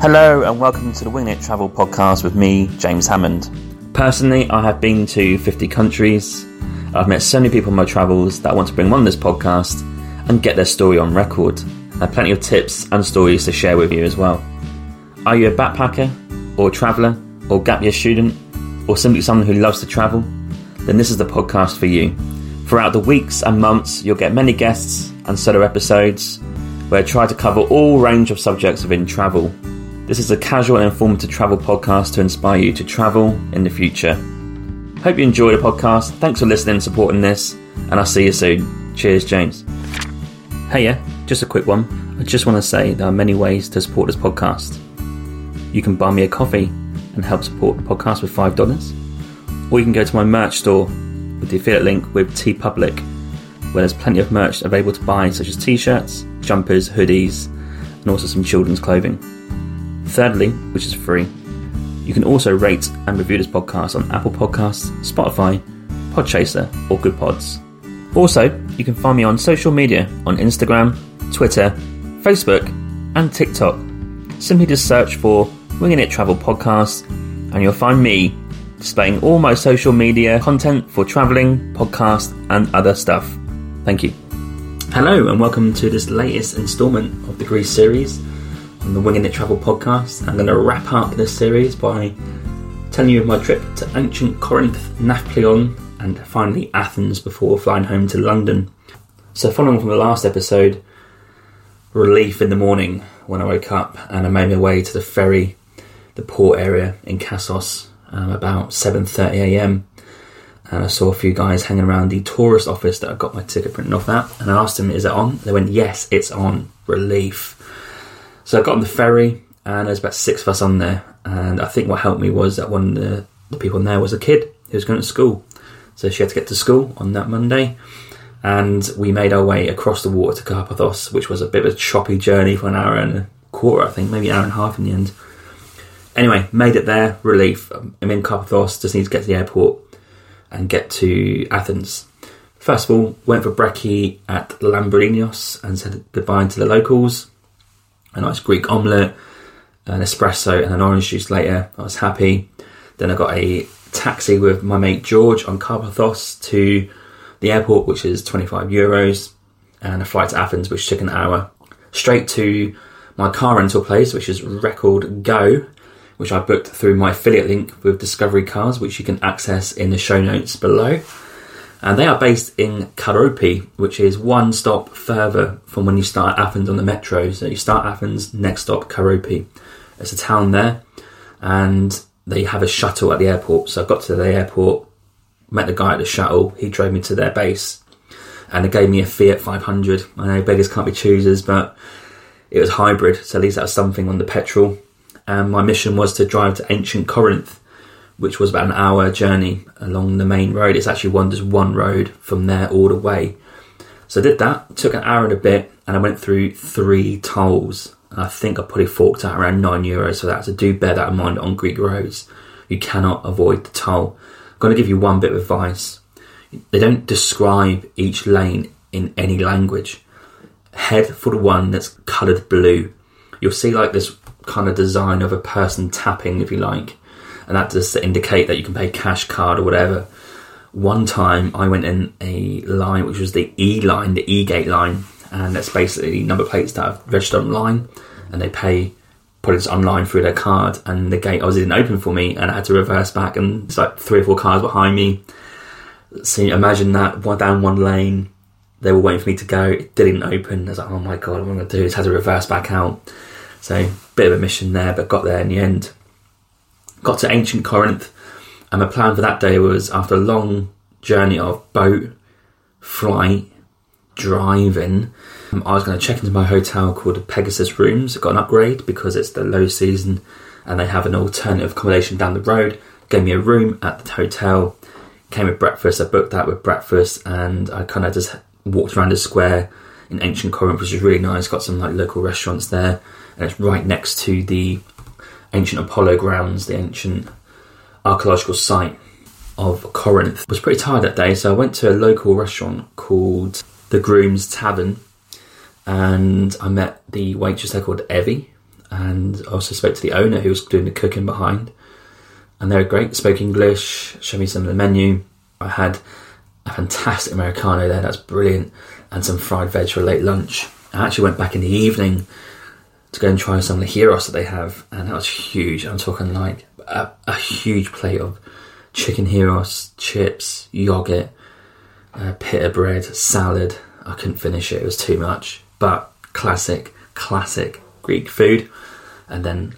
Hello and welcome to the Wing It Travel podcast with me, James Hammond. Personally, I have been to 50 countries. I've met so many people on my travels that I want to bring on this podcast and get their story on record. I have plenty of tips and stories to share with you as well. Are you a backpacker, or a traveller, or gap year student, or simply someone who loves to travel? Then this is the podcast for you. Throughout the weeks and months, you'll get many guests and solo episodes where I try to cover all range of subjects within travel. This is a casual and informative travel podcast to inspire you to travel in the future. Hope you enjoy the podcast. Thanks for listening and supporting this, and I'll see you soon. Cheers, James. Hey, yeah, just a quick one. I just want to say there are many ways to support this podcast. You can buy me a coffee and help support the podcast with $5, or you can go to my merch store with the affiliate link with TeePublic, where there's plenty of merch available to buy, such as t shirts, jumpers, hoodies, and also some children's clothing. Thirdly, which is free, you can also rate and review this podcast on Apple Podcasts, Spotify, Podchaser, or Goodpods. Also, you can find me on social media on Instagram, Twitter, Facebook, and TikTok. Simply just search for Winging It Travel Podcast, and you'll find me displaying all my social media content for traveling, podcast, and other stuff. Thank you. Hello, and welcome to this latest installment of the Greece series on the Winging It Travel podcast. I'm going to wrap up this series by telling you of my trip to ancient Corinth, Nafplion, and finally Athens before flying home to London. So, following from the last episode, relief in the morning when I woke up and I made my way to the ferry, the port area in Kassos, um, about 7:30 a.m. And I saw a few guys hanging around the tourist office that I got my ticket printed off at, and I asked them, "Is it on?" They went, "Yes, it's on." Relief. So I got on the ferry, and there's about six of us on there. And I think what helped me was that one of the, the people on there was a kid who was going to school. So she had to get to school on that Monday. And we made our way across the water to Carpathos, which was a bit of a choppy journey for an hour and a quarter, I think, maybe an hour and a half in the end. Anyway, made it there, relief. I'm in Carpathos, just need to get to the airport and get to Athens. First of all, went for brekkie at Lambrinos and said goodbye to the locals. A nice Greek omelette, an espresso, and an orange juice later. I was happy. Then I got a taxi with my mate George on Carpathos to the airport, which is 25 euros, and a flight to Athens, which took an hour. Straight to my car rental place, which is Record Go, which I booked through my affiliate link with Discovery Cars, which you can access in the show notes below. And they are based in Koropi, which is one stop further from when you start Athens on the metro. So you start Athens, next stop Koropi. It's a town there, and they have a shuttle at the airport. So I got to the airport, met the guy at the shuttle. He drove me to their base, and they gave me a Fiat 500. I know beggars can't be choosers, but it was hybrid, so at least that was something on the petrol. And my mission was to drive to ancient Corinth, which was about an hour journey along the main road. It's actually one just one road from there all the way. So I did that. Took an hour and a bit, and I went through three tolls. I think I probably forked out around nine euros for that. So do bear that in mind on Greek roads. You cannot avoid the toll. I'm going to give you one bit of advice. They don't describe each lane in any language. Head for the one that's coloured blue. You'll see like this kind of design of a person tapping, if you like, and that just to indicate that you can pay cash card or whatever. One time I went in a line which was the E line, the E gate line, and that's basically number plates that are registered online, and they pay put it online through their card, and the gate obviously didn't open for me, and I had to reverse back, and it's like three or four cars behind me. So imagine that one down one lane, they were waiting for me to go. It didn't open. I was like, oh my god, what am I going to do? Just had to reverse back out. So bit of a mission there, but got there in the end. Got to ancient Corinth, and my plan for that day was after a long journey of boat, flight, driving. um, I was going to check into my hotel called Pegasus Rooms. Got an upgrade because it's the low season, and they have an alternative accommodation down the road. Gave me a room at the hotel. Came with breakfast. I booked that with breakfast, and I kind of just walked around the square in ancient Corinth, which is really nice. Got some like local restaurants there, and it's right next to the ancient Apollo grounds, the ancient archaeological site of Corinth. I was pretty tired that day, so I went to a local restaurant called the Groom's Tavern, and I met the waitress there called Evie. and I also spoke to the owner who was doing the cooking behind. And they were great, spoke English, showed me some of the menu. I had a fantastic Americano there, that's brilliant, and some fried veg for a late lunch. I actually went back in the evening to go and try some of the gyros that they have, and that was huge. I'm talking like a, a huge plate of chicken gyros, chips, yogurt, uh, pita bread, salad. I couldn't finish it; it was too much. But classic, classic Greek food. And then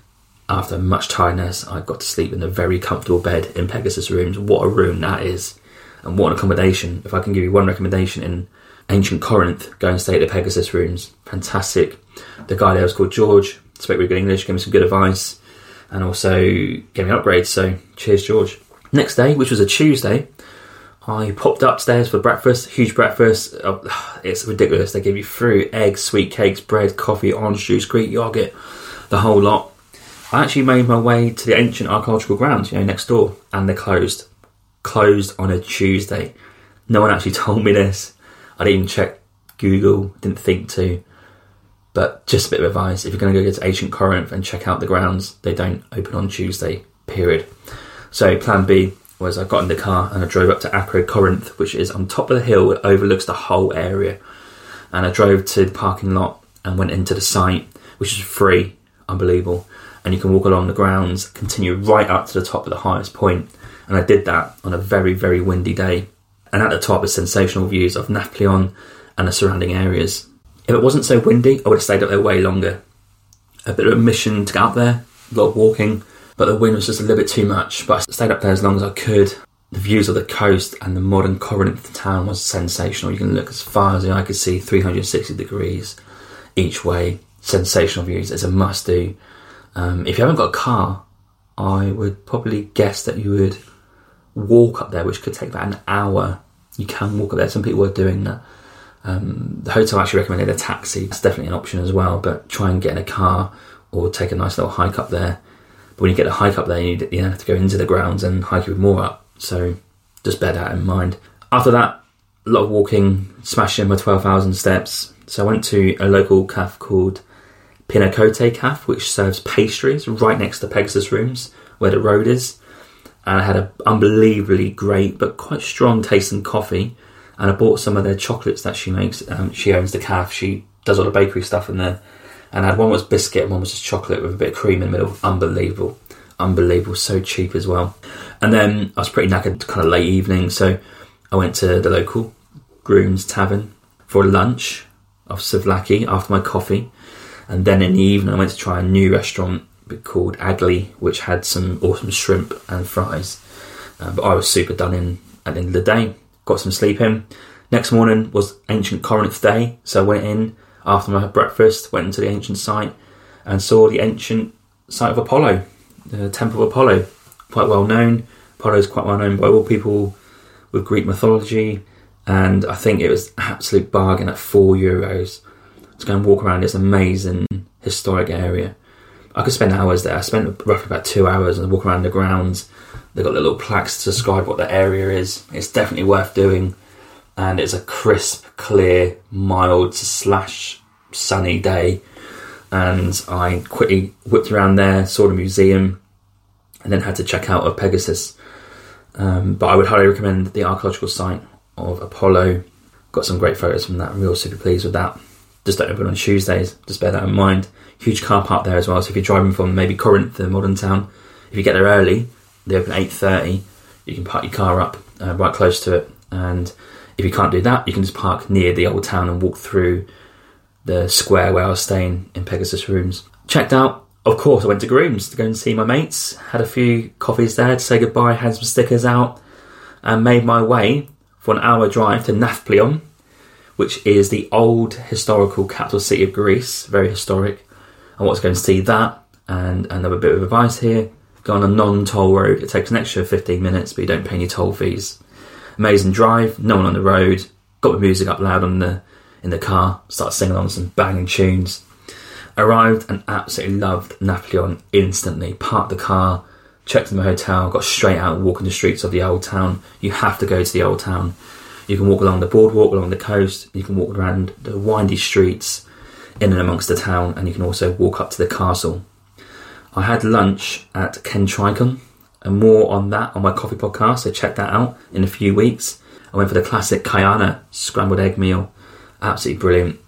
after much tiredness, I got to sleep in a very comfortable bed in Pegasus rooms. What a room that is, and what an accommodation! If I can give you one recommendation in ancient Corinth, go and stay at the Pegasus rooms. Fantastic. The guy there was called George. Spoke really good English, gave me some good advice, and also gave me upgrades. So cheers, George. Next day, which was a Tuesday, I popped upstairs for breakfast. Huge breakfast. Oh, it's ridiculous. They give you fruit, eggs, sweet cakes, bread, coffee, orange juice, Greek yogurt, the whole lot. I actually made my way to the ancient archaeological grounds, you know, next door, and they're closed. Closed on a Tuesday. No one actually told me this. I didn't even check Google, didn't think to. But just a bit of advice if you're going to go to ancient Corinth and check out the grounds, they don't open on Tuesday, period. So, plan B was I got in the car and I drove up to Acrocorinth, which is on top of the hill, it overlooks the whole area. And I drove to the parking lot and went into the site, which is free, unbelievable. And you can walk along the grounds, continue right up to the top of the highest point. And I did that on a very, very windy day. And at the top is sensational views of Nafplion and the surrounding areas. If it wasn't so windy, I would have stayed up there way longer. A bit of a mission to get up there, a lot of walking, but the wind was just a little bit too much. But I stayed up there as long as I could. The views of the coast and the modern Corinth town was sensational. You can look as far as the eye could see, 360 degrees each way. Sensational views. It's a must do. Um, if you haven't got a car, I would probably guess that you would walk up there, which could take about an hour. You can walk up there. Some people are doing that. Um, the hotel actually recommended a taxi. It's definitely an option as well, but try and get in a car or take a nice little hike up there but when you get a hike up there, you, you have to go into the grounds and hike even more up. So just bear that in mind. After that, a lot of walking, smashing my 12,000 steps. So I went to a local cafe called Pinacote Cafe, which serves pastries right next to Pegasus Rooms, where the road is. And I had an unbelievably great but quite strong tasting coffee. And I bought some of their chocolates that she makes. Um, she owns the cafe. She does all the bakery stuff in there and I had one was biscuit and one was just chocolate with a bit of cream in the middle. Unbelievable, unbelievable, so cheap as well. And then I was pretty knackered, kind of late evening, so I went to the local Grooms Tavern for lunch of souvlaki after my coffee, and then in the evening I went to try a new restaurant called Agli, which had some awesome shrimp and fries. Uh, but I was super done in at the end of the day. Got some sleep in. Next morning was ancient Corinth Day, so I went in after my breakfast, went into the ancient site and saw the ancient site of Apollo, the Temple of Apollo, quite well known. Apollo is quite well known by all people with Greek mythology, and I think it was absolute bargain at four euros to go and walk around this amazing historic area. I could spend hours there. I spent roughly about two hours and walk around the grounds. They've got the little plaques to describe what the area is. It's definitely worth doing and it's a crisp, clear, mild slash sunny day. And I quickly whipped around there, saw the museum, and then had to check out of Pegasus. Um, but I would highly recommend the archaeological site of Apollo. Got some great photos from that. I'm real super pleased with that. Just don't open on Tuesdays. Just bear that in mind. Huge car park there as well. So if you're driving from maybe Corinth, the modern town, if you get there early, they open at 8:30. You can park your car up uh, right close to it, and if you can't do that, you can just park near the old town and walk through the square where I was staying in Pegasus Rooms. Checked out, of course, I went to Grooms to go and see my mates, had a few coffees there to say goodbye, had some stickers out, and made my way for an hour drive to Nafplion, which is the old historical capital city of Greece, very historic. I want to go and see that, and another bit of advice here go on a non toll road. It takes an extra 15 minutes, but you don't pay any toll fees. Amazing drive, no one on the road. Got the music up loud on the in the car, started singing on some banging tunes. Arrived and absolutely loved Nafplion instantly. Parked the car, checked in the hotel, got straight out walking the streets of the old town. You have to go to the old town. You can walk along the boardwalk, along the coast. You can walk around the windy streets. in and amongst the town, and you can also walk up to the castle. I had lunch at Kentrikon, and more on that on my coffee podcast, so check that out in a few weeks. I went for the classic Kayana scrambled egg meal, absolutely brilliant.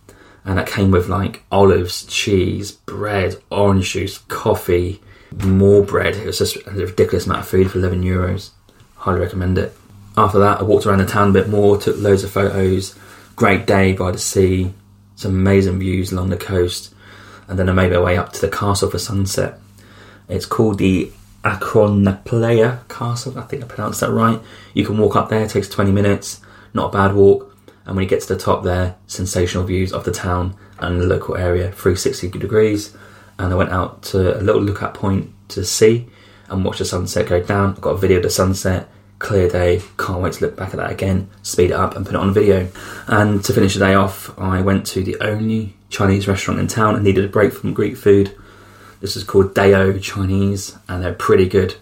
And that came with like olives, cheese, bread, orange juice, coffee, more bread. It was just a ridiculous amount of food for 11 euros. Highly recommend it. After that, I walked around the town a bit more, took loads of photos. Great day by the sea, some amazing views along the coast, and then I made my way up to the castle for sunset. It's called the Akronafplia Castle, I think I pronounced that right. You can walk up there, it takes 20 minutes, not a bad walk. And when you get to the top there, sensational views of the town and the local area, 360 degrees. And I went out to a little lookout point to see and watch the sunset go down. I got a video of the sunset, clear day, can't wait to look back at that again, speed it up and put it on video. And to finish the day off, I went to the only Chinese restaurant in town and needed a break from Greek food. This is called Dao Chinese and they're pretty good.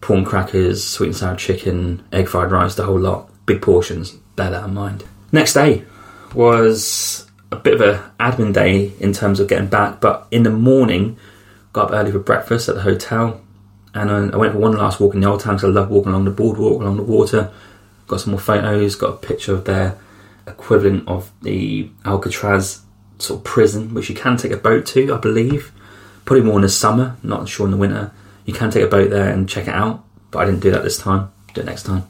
Prawn crackers, sweet and sour chicken, egg fried rice, the whole lot. Big portions, bear that in mind. Next day was a bit of an admin day in terms of getting back, but in the morning, got up early for breakfast at the hotel, and I went for one last walk in the old town because I love walking along the boardwalk, along the water. Got some more photos, got a picture of their equivalent of the Alcatraz sort of prison, which you can take a boat to, I believe. Probably more in the summer, not sure in the winter. You can take a boat there and check it out, but I didn't do that this time. Do it next time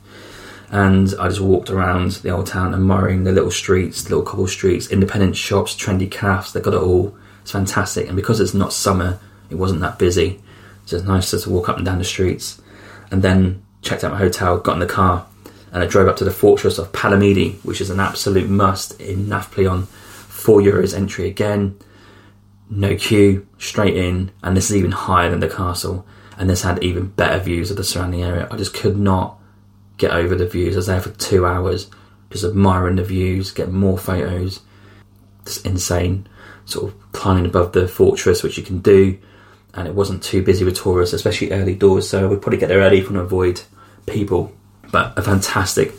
and I just walked around the old town admiring the little streets, the little cobble streets, independent shops, trendy cafes. They got it all. It's fantastic, and because it's not summer, it wasn't that busy. So it's nice to walk up and down the streets. And then checked out my hotel, got in the car, and I drove up to the fortress of Palamidi, which is an absolute must in Nafplion. Four euros entry again, no queue, straight in, and this is even higher than the castle. And this had even better views of the surrounding area. I just could not get over the views. I was there for two hours, just admiring the views, getting more photos. It's insane. Sort of climbing above the fortress, which you can do, and it wasn't too busy with tourists, especially early doors. So we'd probably get there early to avoid people. But a fantastic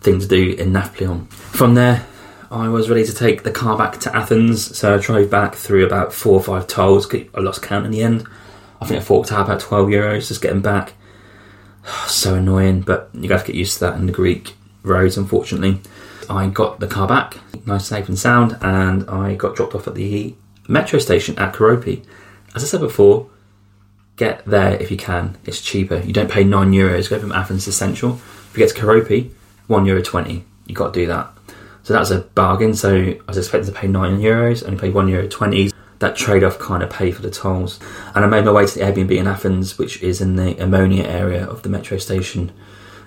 thing to do in Nafplion. From there, I was ready to take the car back to Athens, so I drove back through about four or five tolls. I lost count in the end. I think I forked out about 12 euros just getting back. so annoying, but you got to get used to that in the Greek roads, unfortunately. I got the car back, nice, safe, and sound, and I got dropped off at the metro station at Koropi. As I said before, get there if you can. It's cheaper. You don't pay nine euros. Go from Athens to Central. If you get to Koropi, one euro twenty. You got to do that. So that's a bargain. So I was expecting to pay nine euros, only paid one euro twenty that trade off kind of pay for the tolls. And I made my way to the Airbnb in Athens, which is in the Omonia area of the metro station,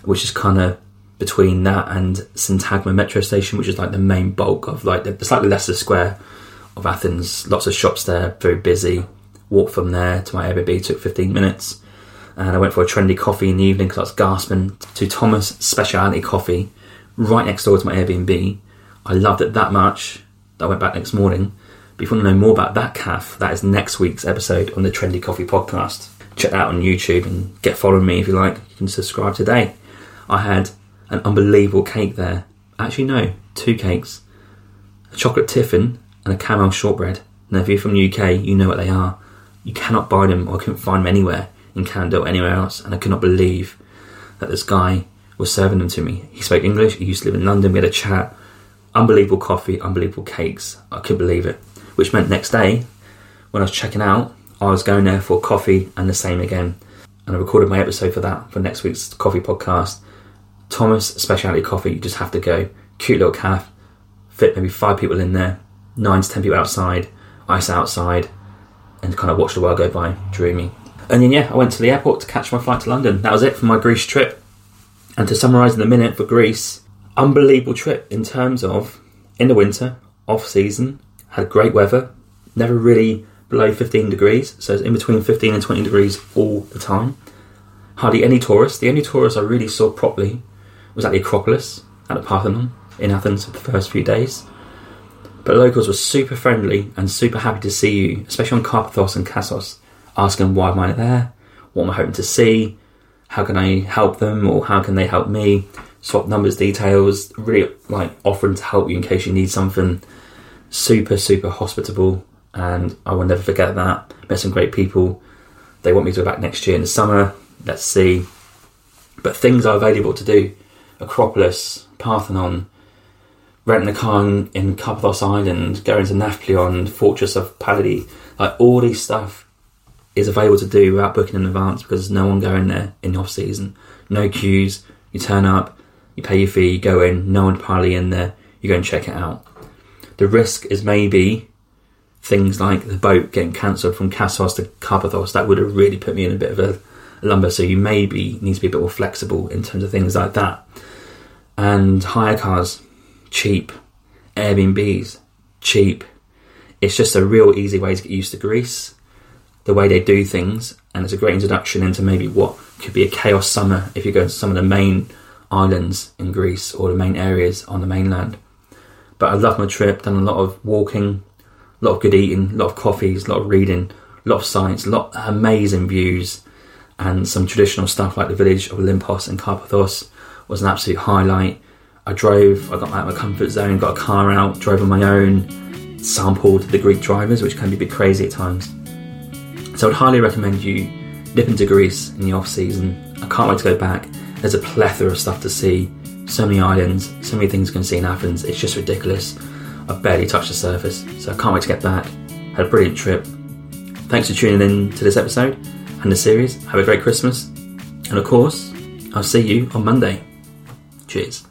which is kind of between that and Syntagma metro station, which is like the main bulk of like the slightly lesser square of Athens. Lots of shops there, very busy. Walked from there to my Airbnb took 15 minutes. And I went for a trendy coffee in the evening because I was gasping to Thomas Speciality Coffee right next door to my Airbnb. I loved it that much that I went back next morning but if you want to know more about that calf, that is next week's episode on the Trendy Coffee Podcast. Check that out on YouTube and get following me if you like. You can subscribe today. I had an unbelievable cake there. Actually, no, two cakes a chocolate tiffin and a caramel shortbread. Now, if you're from the UK, you know what they are. You cannot buy them, or I couldn't find them anywhere in Canada or anywhere else, and I could not believe that this guy was serving them to me. He spoke English, he used to live in London, we had a chat. Unbelievable coffee, unbelievable cakes. I couldn't believe it which meant next day when I was checking out, I was going there for coffee and the same again. And I recorded my episode for that for next week's coffee podcast. Thomas Specialty Coffee, you just have to go. Cute little calf, fit maybe five people in there, nine to ten people outside, ice outside, and kind of watched the world go by. Dreamy. And then yeah, I went to the airport to catch my flight to London. That was it for my Greece trip. And to summarise in a minute for Greece, unbelievable trip in terms of in the winter, off season, had great weather, never really below 15 degrees, so it's in between 15 and 20 degrees all the time. Hardly any tourists. The only tourists I really saw properly was at the Acropolis at the Parthenon in Athens for the first few days. But locals were super friendly and super happy to see you, especially on Karpathos and Kassos, asking why am I there, what am I hoping to see, how can I help them, or how can they help me, swap numbers, details, really like offering to help you in case you need something super, super hospitable, and I will never forget that. Met some great people. They want me to go back next year in the summer. Let's see. But things are available to do. Acropolis, Parthenon, renting a car in, in Island, going to Nafplion, Fortress of Palladi, like all these stuff is available to do without booking in advance because there's no one going there in the off season. No queues. You turn up, you pay your fee, you go in, no one parley in there, you go and check it out. The risk is maybe things like the boat getting cancelled from Kassos to Karpathos. That would have really put me in a bit of a lumber. So you maybe need to be a bit more flexible in terms of things like that. And hire cars, cheap. Airbnbs, cheap. It's just a real easy way to get used to Greece, the way they do things, and it's a great introduction into maybe what could be a chaos summer if you go to some of the main islands in Greece or the main areas on the mainland. But I love my trip, done a lot of walking, a lot of good eating, a lot of coffees, a lot of reading, a lot of science, a lot of amazing views, and some traditional stuff like the village of Olympos and Karpathos was an absolute highlight. I drove, I got out of my comfort zone, got a car out, drove on my own, sampled the Greek drivers, which can be a bit crazy at times. So I'd highly recommend you nip into Greece in the off season. I can't wait to go back. There's a plethora of stuff to see, so many islands, so many things you can see in Athens. It's just ridiculous. I've barely touched the surface, so I can't wait to get back. Had a brilliant trip. Thanks for tuning in to this episode and the series. Have a great Christmas. And of course, I'll see you on Monday. Cheers.